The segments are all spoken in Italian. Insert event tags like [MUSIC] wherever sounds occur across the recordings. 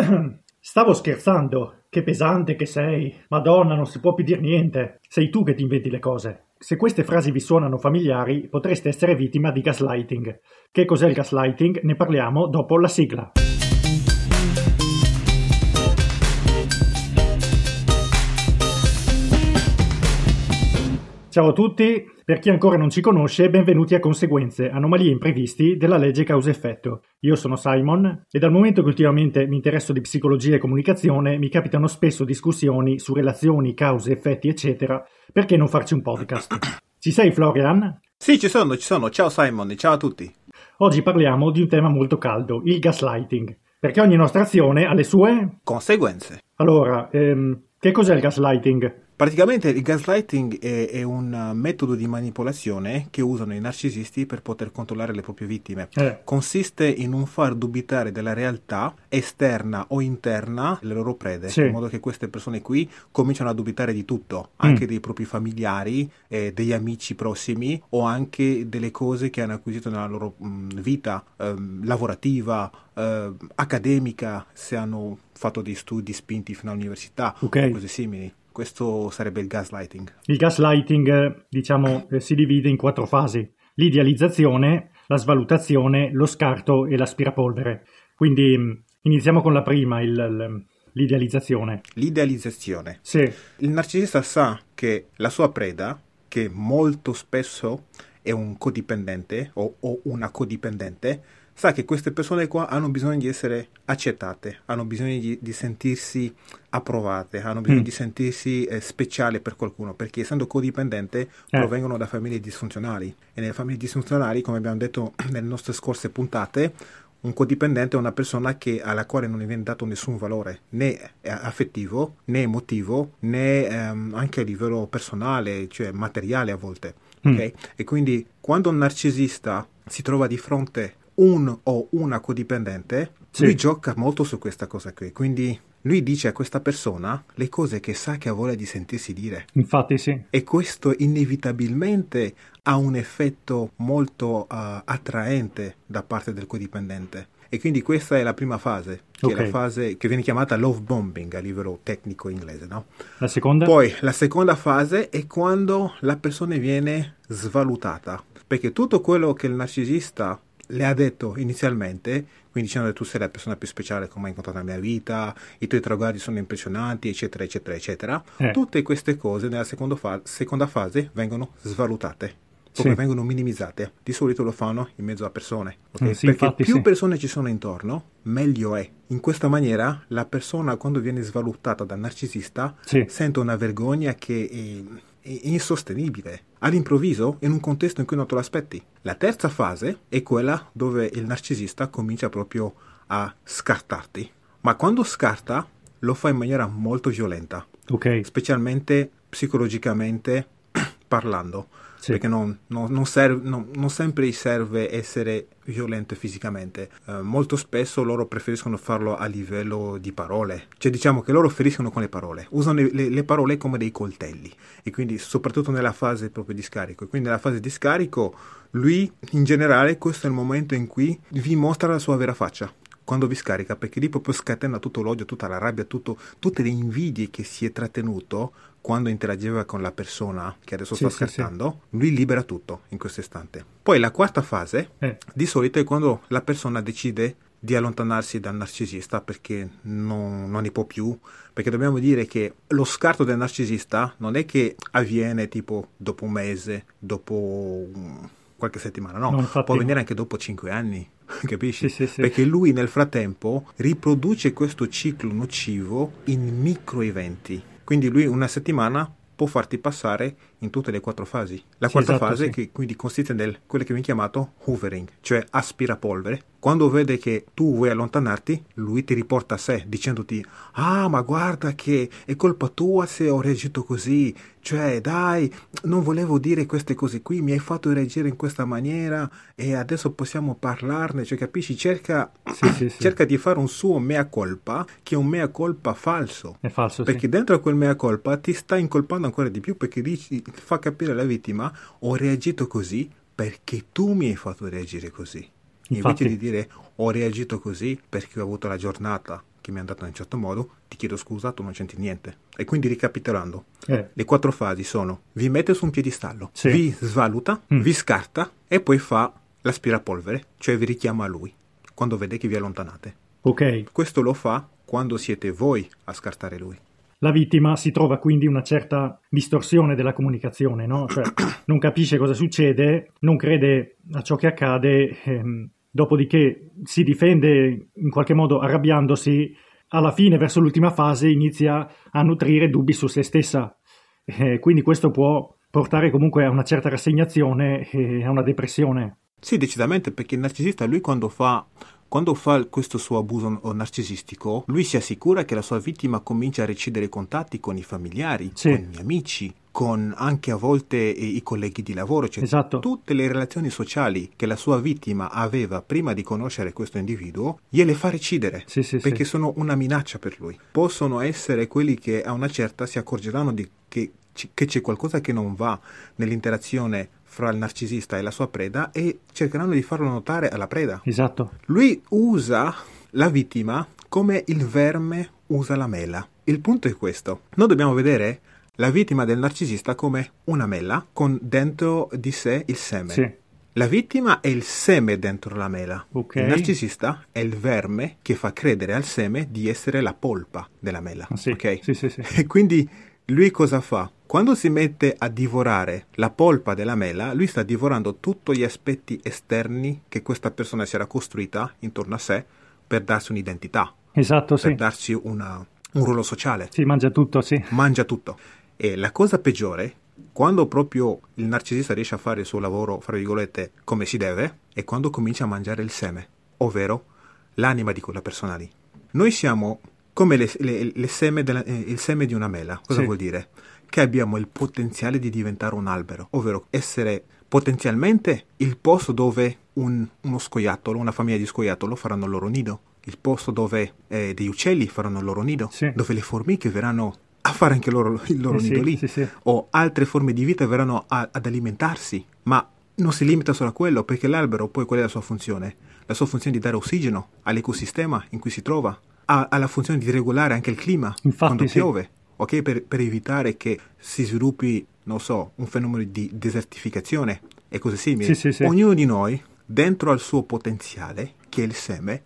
[CLEARS THROAT] Stavo scherzando. Che pesante che sei. Madonna, non si può più dire niente. Sei tu che ti inventi le cose. Se queste frasi vi suonano familiari, potreste essere vittima di gaslighting. Che cos'è il gaslighting? Ne parliamo dopo la sigla. Ciao a tutti, per chi ancora non ci conosce, benvenuti a Conseguenze, anomalie imprevisti della legge causa-effetto. Io sono Simon e dal momento che ultimamente mi interesso di psicologia e comunicazione, mi capitano spesso discussioni su relazioni, cause, effetti, eccetera, perché non farci un podcast? Ci sei Florian? Sì, ci sono, ci sono. Ciao Simon, ciao a tutti. Oggi parliamo di un tema molto caldo, il gaslighting, perché ogni nostra azione ha le sue conseguenze. Allora, ehm, che cos'è il gaslighting? Praticamente il gaslighting è, è, un metodo di manipolazione che usano i narcisisti per poter controllare le proprie vittime. Eh. Consiste in un far dubitare della realtà esterna o interna delle loro prede, sì. in modo che queste persone qui cominciano a dubitare di tutto, anche mm. dei propri familiari, eh, degli amici prossimi o anche delle cose che hanno acquisito nella loro mh, mm, vita eh, lavorativa, eh, accademica, se hanno fatto dei studi spinti fino all'università okay. o cose simili. Questo sarebbe il gaslighting. Il gaslighting, diciamo, eh, si divide in quattro fasi. L'idealizzazione, la svalutazione, lo scarto e l'aspirapolvere. Quindi mm, iniziamo con la prima, il, l'idealizzazione. L'idealizzazione. Sì. Il narcisista sa che la sua preda, che molto spesso è un codipendente o, o una codipendente, sa che queste persone qua hanno bisogno di essere accettate, hanno bisogno di, di sentirsi approvate, hanno bisogno mm. di sentirsi eh, speciali per qualcuno, perché essendo codipendente eh. provengono da famiglie disfunzionali e nelle famiglie disfunzionali, come abbiamo detto [CLEARS THROAT] nelle nostre scorse puntate, un codipendente è una persona che, alla quale non viene dato nessun valore, né affettivo, né emotivo, né ehm, anche a livello personale, cioè materiale a volte. Mm. Okay? E quindi quando un narcisista si trova di fronte un o una codipendente, sì. lui gioca molto su questa cosa qui. Quindi lui dice a questa persona le cose che sa che ha voglia di sentirsi dire. Infatti sì. E questo inevitabilmente ha un effetto molto uh, attraente da parte del codipendente. E quindi questa è la prima fase, che okay. è la fase che viene chiamata love bombing a livello tecnico inglese, no? La seconda? Poi la seconda fase è quando la persona viene svalutata, perché tutto quello che il narcisista le ha detto inizialmente, quindi dicendo che tu sei la persona più speciale che ho mai incontrato nella mia vita, i tuoi traguardi sono impressionanti, eccetera, eccetera, eccetera. Eh. Tutte queste cose nella fa- seconda fase vengono svalutate, sì. vengono minimizzate. Di solito lo fanno in mezzo a persone, okay? mm, sì, perché infatti, più sì. persone ci sono intorno, meglio è. In questa maniera la persona quando viene svalutata dal narcisista sente una vergogna che... È, insostenibile, all'improvviso, in un contesto in cui non te lo aspetti. La terza fase è quella dove il narcisista comincia proprio a scartarti, ma quando scarta lo fa in maniera molto violenta, okay. specialmente psicologicamente parlando sì. perché non, non, non, serve, non, sempre serve essere violento fisicamente. Eh, molto spesso loro preferiscono farlo a livello di parole, cioè diciamo che loro feriscono con le parole, usano le, le parole come dei coltelli e quindi soprattutto nella fase proprio di scarico. E quindi nella fase di scarico lui in generale questo è il momento in cui vi mostra la sua vera faccia quando vi scarica, perché lì proprio scatena tutto l'odio, tutta la rabbia, tutto, tutte le invidie che si è trattenuto quando interageva con la persona che adesso sì, sta scattando, sì, lui libera tutto in questo istante. Poi la quarta fase, eh. di solito, è quando la persona decide di allontanarsi dal narcisista perché non, non, ne può più. Perché dobbiamo dire che lo scarto del narcisista non è che avviene tipo dopo un mese, dopo qualche settimana, no, no può avvenire anche dopo cinque anni, [LAUGHS] capisci? Sì, sì, sì. Perché lui nel frattempo riproduce questo ciclo nocivo in micro eventi. Quindi lui una settimana può farti passare in tutte le quattro fasi. La quarta esatto, fase che quindi consiste nel quello che viene chiamato hoovering, cioè aspirapolvere, quando vede che tu vuoi allontanarti, lui ti riporta a sé dicendoti ah ma guarda che è colpa tua se ho reagito così, cioè dai non volevo dire queste cose qui, mi hai fatto reagire in questa maniera e adesso possiamo parlarne, cioè capisci, cerca, sì, sì, sì. [CLEARS THROAT] cerca di fare un suo mea colpa che è un mea colpa falso. È falso, Perché dentro a quel mea colpa ti sta incolpando ancora di più perché dici, fa capire alla vittima ho reagito così perché tu mi hai fatto reagire così. Infatti. Invece di dire ho reagito così perché ho avuto la giornata che mi è andata in un certo modo, ti chiedo scusa, tu non c'entri niente. E quindi ricapitolando, Eh, le quattro fasi sono vi mette su un piedistallo, Sì. vi svaluta, Mm. vi scarta e poi fa l'aspirapolvere, cioè vi richiama a lui quando vede che vi allontanate. ok. Questo lo fa quando siete voi a scartare lui. La vittima si trova quindi una certa distorsione della comunicazione, no? Cioè [CLEARS THROAT] non capisce cosa succede, non crede a ciò che accade, ehm, dopodiché si difende in qualche modo arrabbiandosi, alla fine, verso l'ultima fase, inizia a nutrire dubbi su se stessa. Eh, quindi questo può portare comunque a una certa rassegnazione e a una depressione. Sì, decisamente, perché il narcisista, lui quando fa, quando fa questo suo abuso narcisistico, lui si assicura che la sua vittima comincia a recidere i contatti con i familiari, Sì. con gli amici, con anche a volte i, i colleghi di lavoro, cioè Esatto. tutte le relazioni sociali che la sua vittima aveva prima di conoscere questo individuo, gliele fa recidere. Sì, sì, perché sì. sono una minaccia per lui. Possono essere quelli che a una certa si accorgeranno di che, che c'è qualcosa che non va nell'interazione fra il narcisista e la sua preda e cercheranno di farlo notare alla preda. Esatto. Lui usa la vittima come il verme usa la mela. Il punto è questo. Noi dobbiamo vedere la vittima del narcisista come una mela con dentro di sé il seme. Sì. La vittima è il seme dentro la mela. Ok. Il narcisista è il verme che fa credere al seme di essere la polpa della mela. Ah, Sì, ok? sì, sì, sì. E quindi lui cosa fa? Quando si mette a divorare la polpa della mela, lui sta divorando tutti gli aspetti esterni che questa persona si era costruita intorno a sé per darsi un'identità, Esatto, per sì. darsi una- un ruolo sociale Si mangia tutto, sì. mangia tutto. E la cosa peggiore, quando proprio il narcisista riesce a fare il suo lavoro, fra virgolette, come si deve, è quando comincia a mangiare il seme, ovvero l'anima di quella persona lì. Noi siamo come le- le- le seme della- eh, il seme di una mela. Cosa Sì. vuol dire? Che abbiamo il potenziale di diventare un albero, ovvero essere potenzialmente il posto dove un- uno scoiattolo, una famiglia di scoiattolo faranno il loro nido, il posto dove eh, degli uccelli faranno il loro nido, Sì. dove le formiche verranno a fare anche loro, il loro Eh sì, nido lì, sì, sì. o altre forme di vita verranno a- ad alimentarsi, ma non si limita solo a quello, perché l'albero poi qual è la sua funzione? La sua funzione è di dare ossigeno all'ecosistema in cui si trova, ha, ha la funzione di regolare anche il clima Infatti, quando sì. piove, ok? Per, per evitare che si sviluppi, non so, un fenomeno di desertificazione e cose simili. Sì, sì, sì. Ognuno di noi, dentro al suo potenziale, che è il seme,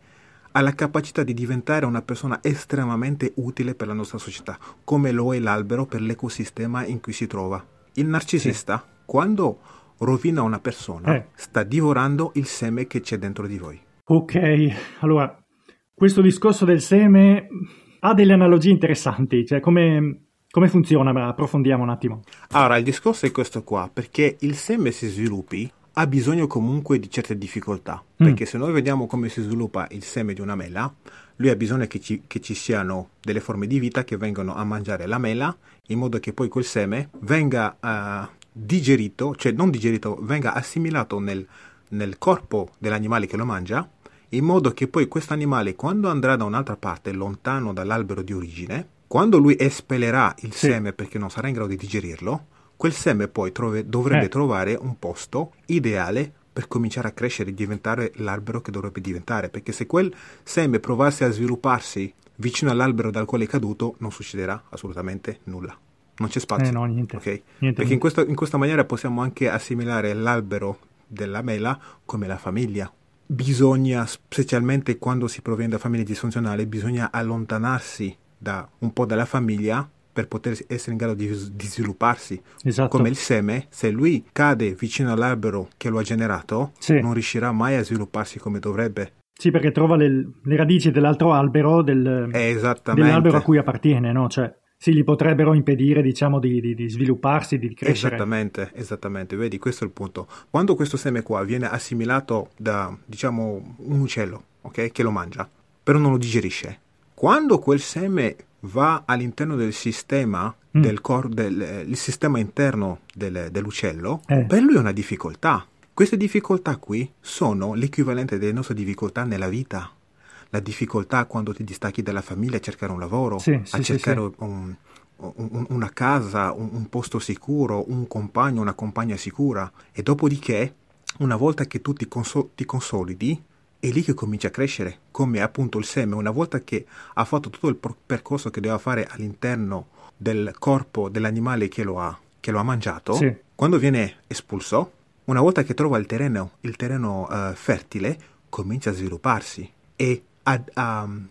ha la capacità di diventare una persona estremamente utile per la nostra società, come lo è l'albero per l'ecosistema in cui si trova. Il narcisista, quando rovina una persona, Eh. sta divorando il seme che c'è dentro di voi. Ok, allora, questo discorso del seme ha delle analogie interessanti, cioè come, come funziona? Ma approfondiamo un attimo. Allora, il discorso è questo qua, perché il seme si sviluppi ha bisogno comunque di certe difficoltà, Mm. perché se noi vediamo come si sviluppa il seme di una mela, lui ha bisogno che ci, che ci siano delle forme di vita che vengono a mangiare la mela, in modo che poi quel seme venga eh, digerito, cioè non digerito, venga assimilato nel, nel corpo dell'animale che lo mangia, in modo che poi questo animale, quando andrà da un'altra parte, lontano dall'albero di origine, quando lui espellerà il Sì. seme perché non sarà in grado di digerirlo, quel seme poi trove- dovrebbe Eh. trovare un posto ideale per cominciare a crescere e diventare l'albero che dovrebbe diventare, perché se quel seme provasse a svilupparsi vicino all'albero dal quale è caduto, non succederà assolutamente nulla. Non c'è spazio. Eh no, niente. ok? Niente. Perché in, questo- in questa maniera possiamo anche assimilare l'albero della mela come la famiglia. Bisogna, specialmente quando si proviene da famiglie disfunzionali, bisogna allontanarsi da un po' dalla famiglia per poter essere in grado di, di svilupparsi. Esatto. Come il seme, se lui cade vicino all'albero che lo ha generato, Sì. non riuscirà mai a svilupparsi come dovrebbe. Sì, perché trova le, le radici dell'altro albero, del- dell'albero a cui appartiene, no? Cioè, sì, gli potrebbero impedire, diciamo, di, di- di svilupparsi, di crescere. Esattamente, esattamente, vedi, questo è il punto. Quando questo seme qua viene assimilato da, diciamo, un uccello, ok, che lo mangia, però non lo digerisce, quando quel seme va all'interno del sistema, Mm. del cor- del eh, sistema interno del- dell'uccello, Eh. per lui è una difficoltà. Queste difficoltà qui sono l'equivalente delle nostre difficoltà nella vita. La difficoltà quando ti distacchi dalla famiglia a cercare un lavoro, Sì, a sì, cercare sì. un- un- una casa, un, un posto sicuro, un compagno, una compagna sicura. E dopodiché, una volta che tu ti, conso- ti consolidi, è lì che comincia a crescere, come appunto il seme, una volta che ha fatto tutto il percorso che doveva fare all'interno del corpo dell'animale che lo ha, che lo ha mangiato, sì. quando viene espulso, una volta che trova il terreno, il terreno uh, fertile, comincia a svilupparsi e a, a um,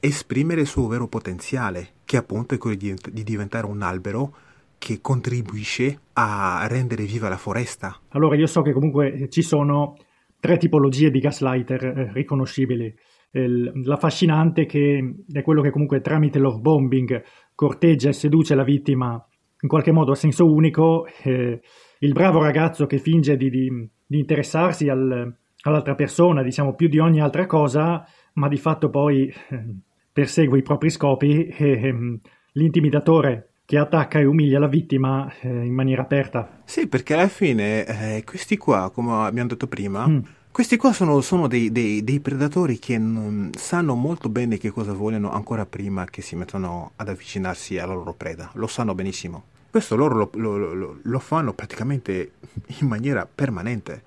esprimere il suo vero potenziale, che appunto è quello di, di diventare un albero che contribuisce a rendere viva la foresta. Allora io so che comunque ci sono tre tipologie di gaslighter eh, riconoscibili. Il, l'affascinante che è quello che comunque tramite love bombing corteggia e seduce la vittima in qualche modo a senso unico, eh, il bravo ragazzo che finge di, di, di interessarsi al, all'altra persona, diciamo più di ogni altra cosa, ma di fatto poi eh, persegue i propri scopi e ehm, l'intimidatore che attacca e umilia la vittima eh, in maniera aperta. Sì, perché alla fine eh, questi qua, come abbiamo detto prima, mm. questi qua sono, sono dei, dei, dei, predatori che sanno molto bene che cosa vogliono ancora prima che si mettano ad avvicinarsi alla loro preda. Lo sanno benissimo. Questo loro lo, lo, lo, lo fanno praticamente in maniera permanente.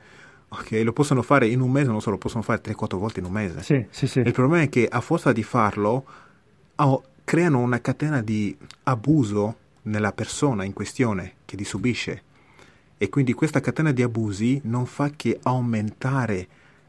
Okay, lo possono fare in un mese, non so, lo possono fare 3-4 volte in un mese. Sì, sì, sì. Il problema è che a forza di farlo, oh, creano una catena di abuso nella persona in questione che li subisce e quindi questa catena di abusi non fa che aumentare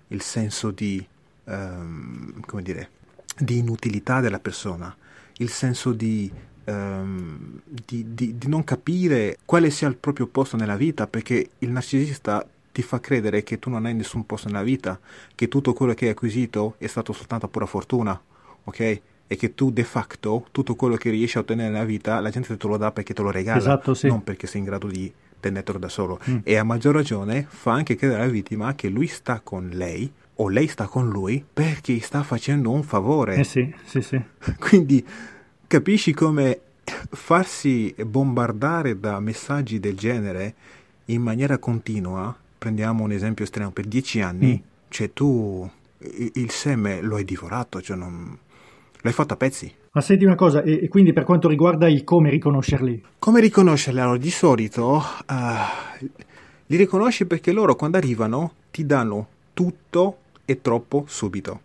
il senso di, um, come dire, di inutilità della persona, il senso di, um, di, di, di non capire quale sia il proprio posto nella vita perché il narcisista ti fa credere che tu non hai nessun posto nella vita, che tutto quello che hai acquisito è stato soltanto pura fortuna, ok? e che tu de facto tutto quello che riesci a ottenere nella vita la gente te lo dà perché te lo regala, esatto, sì. non perché sei in grado di tenerlo da solo. Mm. E a maggior ragione fa anche credere alla vittima che lui sta con lei o lei sta con lui perché sta facendo un favore. Eh sì, sì, sì. [LAUGHS] Quindi capisci come farsi bombardare da messaggi del genere in maniera continua, prendiamo un esempio estremo, per dieci anni, mm. cioè tu il seme lo hai divorato, cioè non L'hai fatto a pezzi. Ma senti una cosa, e, e, quindi per quanto riguarda il come riconoscerli? Come riconoscerli? Allora, di solito uh, li riconosci perché loro quando arrivano ti danno tutto e troppo subito.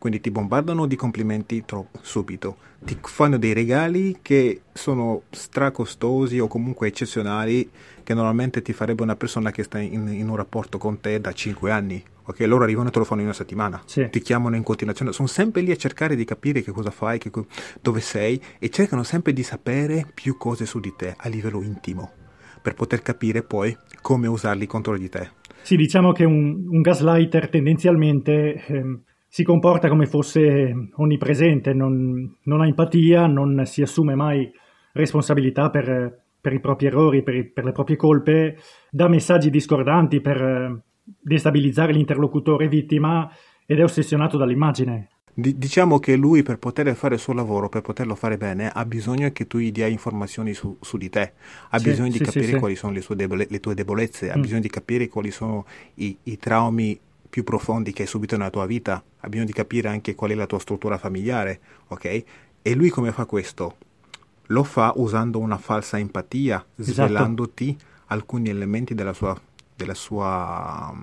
Quindi ti bombardano di complimenti troppo subito. Ti fanno dei regali che sono stracostosi o comunque eccezionali che normalmente ti farebbe una persona che sta in, in un rapporto con te da 5 anni ok? Loro arrivano e te lo fanno in una settimana, sì. ti chiamano in continuazione, sono sempre lì a cercare di capire che cosa fai, che, dove sei e cercano sempre di sapere più cose su di te a livello intimo, per poter capire poi come usarli contro di te. Sì, diciamo che un, un gaslighter tendenzialmente eh, si comporta come fosse onnipresente, non, non, ha empatia, non si assume mai responsabilità per, per i propri errori, per, per, le proprie colpe, dà messaggi discordanti per destabilizzare l'interlocutore vittima ed è ossessionato dall'immagine. Diciamo che lui per poter fare il suo lavoro, per poterlo fare bene, ha bisogno che tu gli dia informazioni su, su di te, ha sì, bisogno di sì, capire sì, quali sono le, debole- le, tue debolezze, mm. ha bisogno di capire quali sono i, i traumi più profondi che hai subito nella tua vita, ha bisogno di capire anche qual è la tua struttura familiare, ok? E lui come fa questo? Lo fa usando una falsa empatia, esatto. svelandoti alcuni elementi della sua della sua,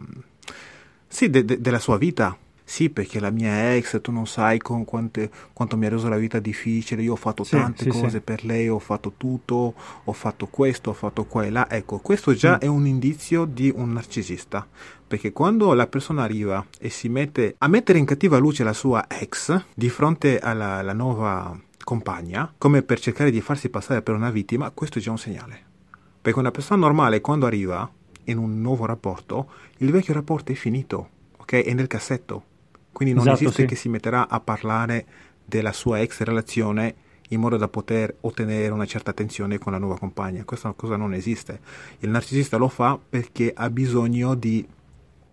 sì, de, de, della sua vita. Sì, perché la mia ex, tu non sai con quante, quanto mi ha reso la vita difficile, io ho fatto sì, tante sì, cose sì. per lei, ho fatto tutto, ho fatto questo, ho fatto qua e là. Ecco, questo già mm. è un indizio di un narcisista, perché quando la persona arriva e si mette a mettere in cattiva luce la sua ex di fronte alla, alla nuova compagna, come per cercare di farsi passare per una vittima, questo è già un segnale. Perché una persona normale quando arriva in un nuovo rapporto, il vecchio rapporto è finito, ok? È nel cassetto. Quindi non esatto, esiste sì. che si metterà a parlare della sua ex relazione in modo da poter ottenere una certa attenzione con la nuova compagna. Questa cosa non esiste. Il narcisista lo fa perché ha bisogno di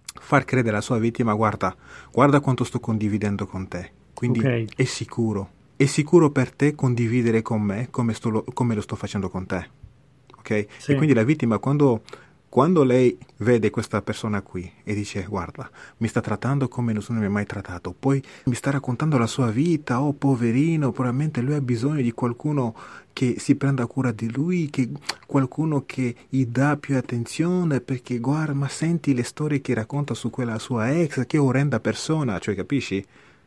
far credere alla sua vittima guarda, guarda quanto sto condividendo con te. Quindi okay. è sicuro. È sicuro per te condividere con me come, sto, come lo sto facendo con te. Ok? Sì. E quindi la vittima quando Quando lei vede questa persona qui e dice guarda, mi sta trattando come nessuno mi ha mai trattato, poi mi sta raccontando la sua vita, oh poverino, probabilmente lui ha bisogno di qualcuno che si prenda cura di lui, che qualcuno che gli dà più attenzione perché guarda, ma senti le storie che racconta su quella sua ex, che orrenda persona, cioè capisci?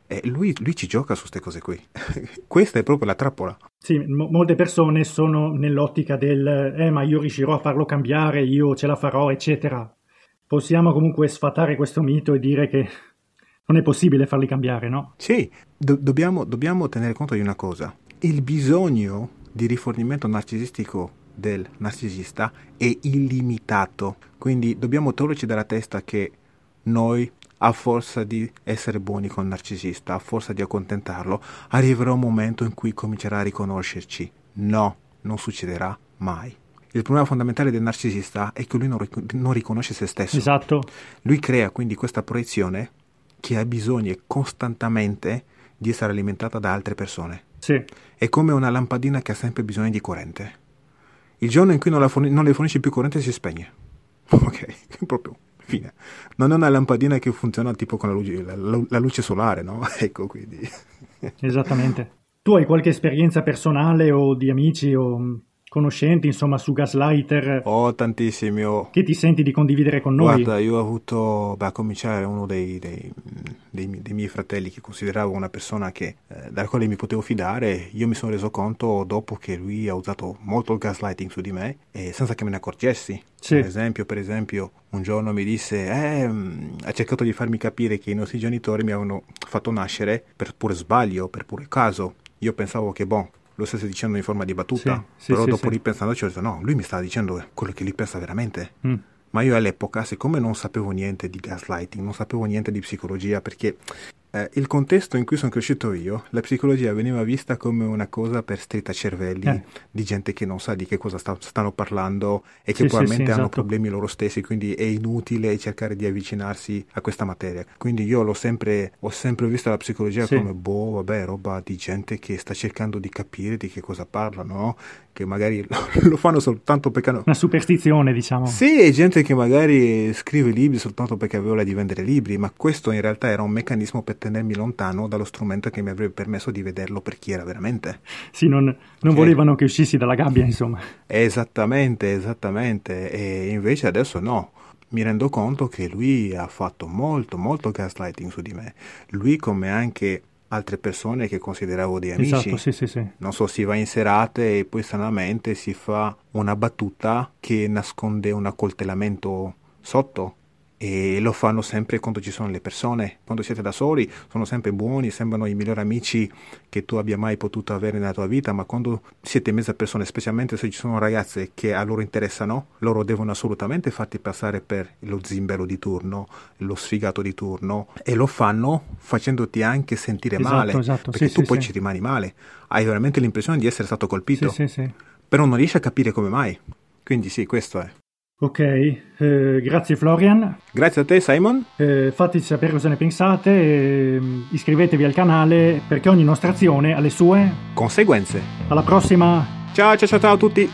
E lui, lui, ci gioca su queste cose qui. [LAUGHS] Questa è proprio la trappola. Sì, mo- molte persone sono nell'ottica del eh, ma io riuscirò a farlo cambiare, io ce la farò, eccetera. Possiamo comunque sfatare questo mito e dire che non è possibile farli cambiare, no? Sì, do- dobbiamo, dobbiamo tenere conto di una cosa. Il bisogno di rifornimento narcisistico del narcisista è illimitato. Quindi dobbiamo toglierci dalla testa che noi a forza di essere buoni con il narcisista, a forza di accontentarlo, arriverà un momento in cui comincerà a riconoscerci. No, non succederà mai. Il problema fondamentale del narcisista è che lui non, ric- non riconosce se stesso. Esatto. Lui crea quindi questa proiezione che ha bisogno costantemente di essere alimentata da altre persone. Sì. È come una lampadina che ha sempre bisogno di corrente. Il giorno in cui non, forni- non le fornisce più corrente si spegne. [LAUGHS] Ok, proprio fine. Non è una lampadina che funziona tipo con la luce, la, la luce solare, no? [LAUGHS] ecco quindi. Esattamente. Tu hai qualche esperienza personale o di amici o conoscenti, insomma, su Gaslighter? Ho tantissimi. Ho... Che ti senti di condividere con noi? Guarda, io ho avuto, beh, a cominciare, uno dei, dei, dei, dei, miei fratelli che consideravo una persona che, eh, dalla quale mi potevo fidare. Io mi sono reso conto dopo che lui ha usato molto il gaslighting su di me e senza che me ne accorgessi. Sì. Per esempio, per esempio, un giorno mi disse, eh, ha cercato di farmi capire che i nostri genitori mi avevano fatto nascere per pure sbaglio, per pure caso. Io pensavo che, boh, lo stesse dicendo in forma di battuta, sì, però sì, dopo sì. ripensandoci ho detto no, lui mi sta dicendo quello che lui pensa veramente. Mm. Ma io all'epoca, siccome non sapevo niente di gaslighting, non sapevo niente di psicologia, perché eh, il contesto in cui sono cresciuto io, la psicologia veniva vista come una cosa per strittacervelli, eh. di gente che non sa di che cosa sta, stanno parlando e che sì, probabilmente sì, sì, hanno esatto. problemi loro stessi, quindi è inutile cercare di avvicinarsi a questa materia. Quindi io l'ho sempre, ho sempre visto la psicologia come, boh, vabbè, roba di gente che sta cercando di capire di che cosa parlano, no? Che magari [LAUGHS] lo fanno soltanto perché... Una superstizione, diciamo. Sì, gente che magari scrive libri soltanto perché aveva voglia di vendere libri, ma questo in realtà era un meccanismo per tenermi lontano dallo strumento che mi avrebbe permesso di vederlo per chi era veramente. Sì, non, non okay. volevano che uscissi dalla gabbia, insomma. Esattamente, esattamente. E invece adesso no. Mi rendo conto che lui ha fatto molto, molto gaslighting su di me. Lui, come anche altre persone che consideravo dei amici. Esatto, sì, sì, sì. Non so, si va in serate e poi stranamente si fa una battuta che nasconde un accoltellamento sotto e lo fanno sempre quando ci sono le persone, quando siete da soli sono sempre buoni, sembrano i migliori amici che tu abbia mai potuto avere nella tua vita, ma quando siete in mezzo a persone, specialmente se ci sono ragazze che a loro interessano, loro devono assolutamente farti passare per lo zimbero di turno, lo sfigato di turno e lo fanno facendoti anche sentire esatto, male, esatto. perché sì, tu sì, poi sì. ci rimani male, hai veramente l'impressione di essere stato colpito, sì, sì, sì. però non riesci a capire come mai. Quindi sì, questo è. Ok, eh, grazie Florian. Grazie a te Simon. Eh, fateci sapere cosa ne pensate, eh, iscrivetevi al canale perché ogni nostra azione ha le sue conseguenze. Alla prossima. Ciao ciao ciao, ciao a tutti.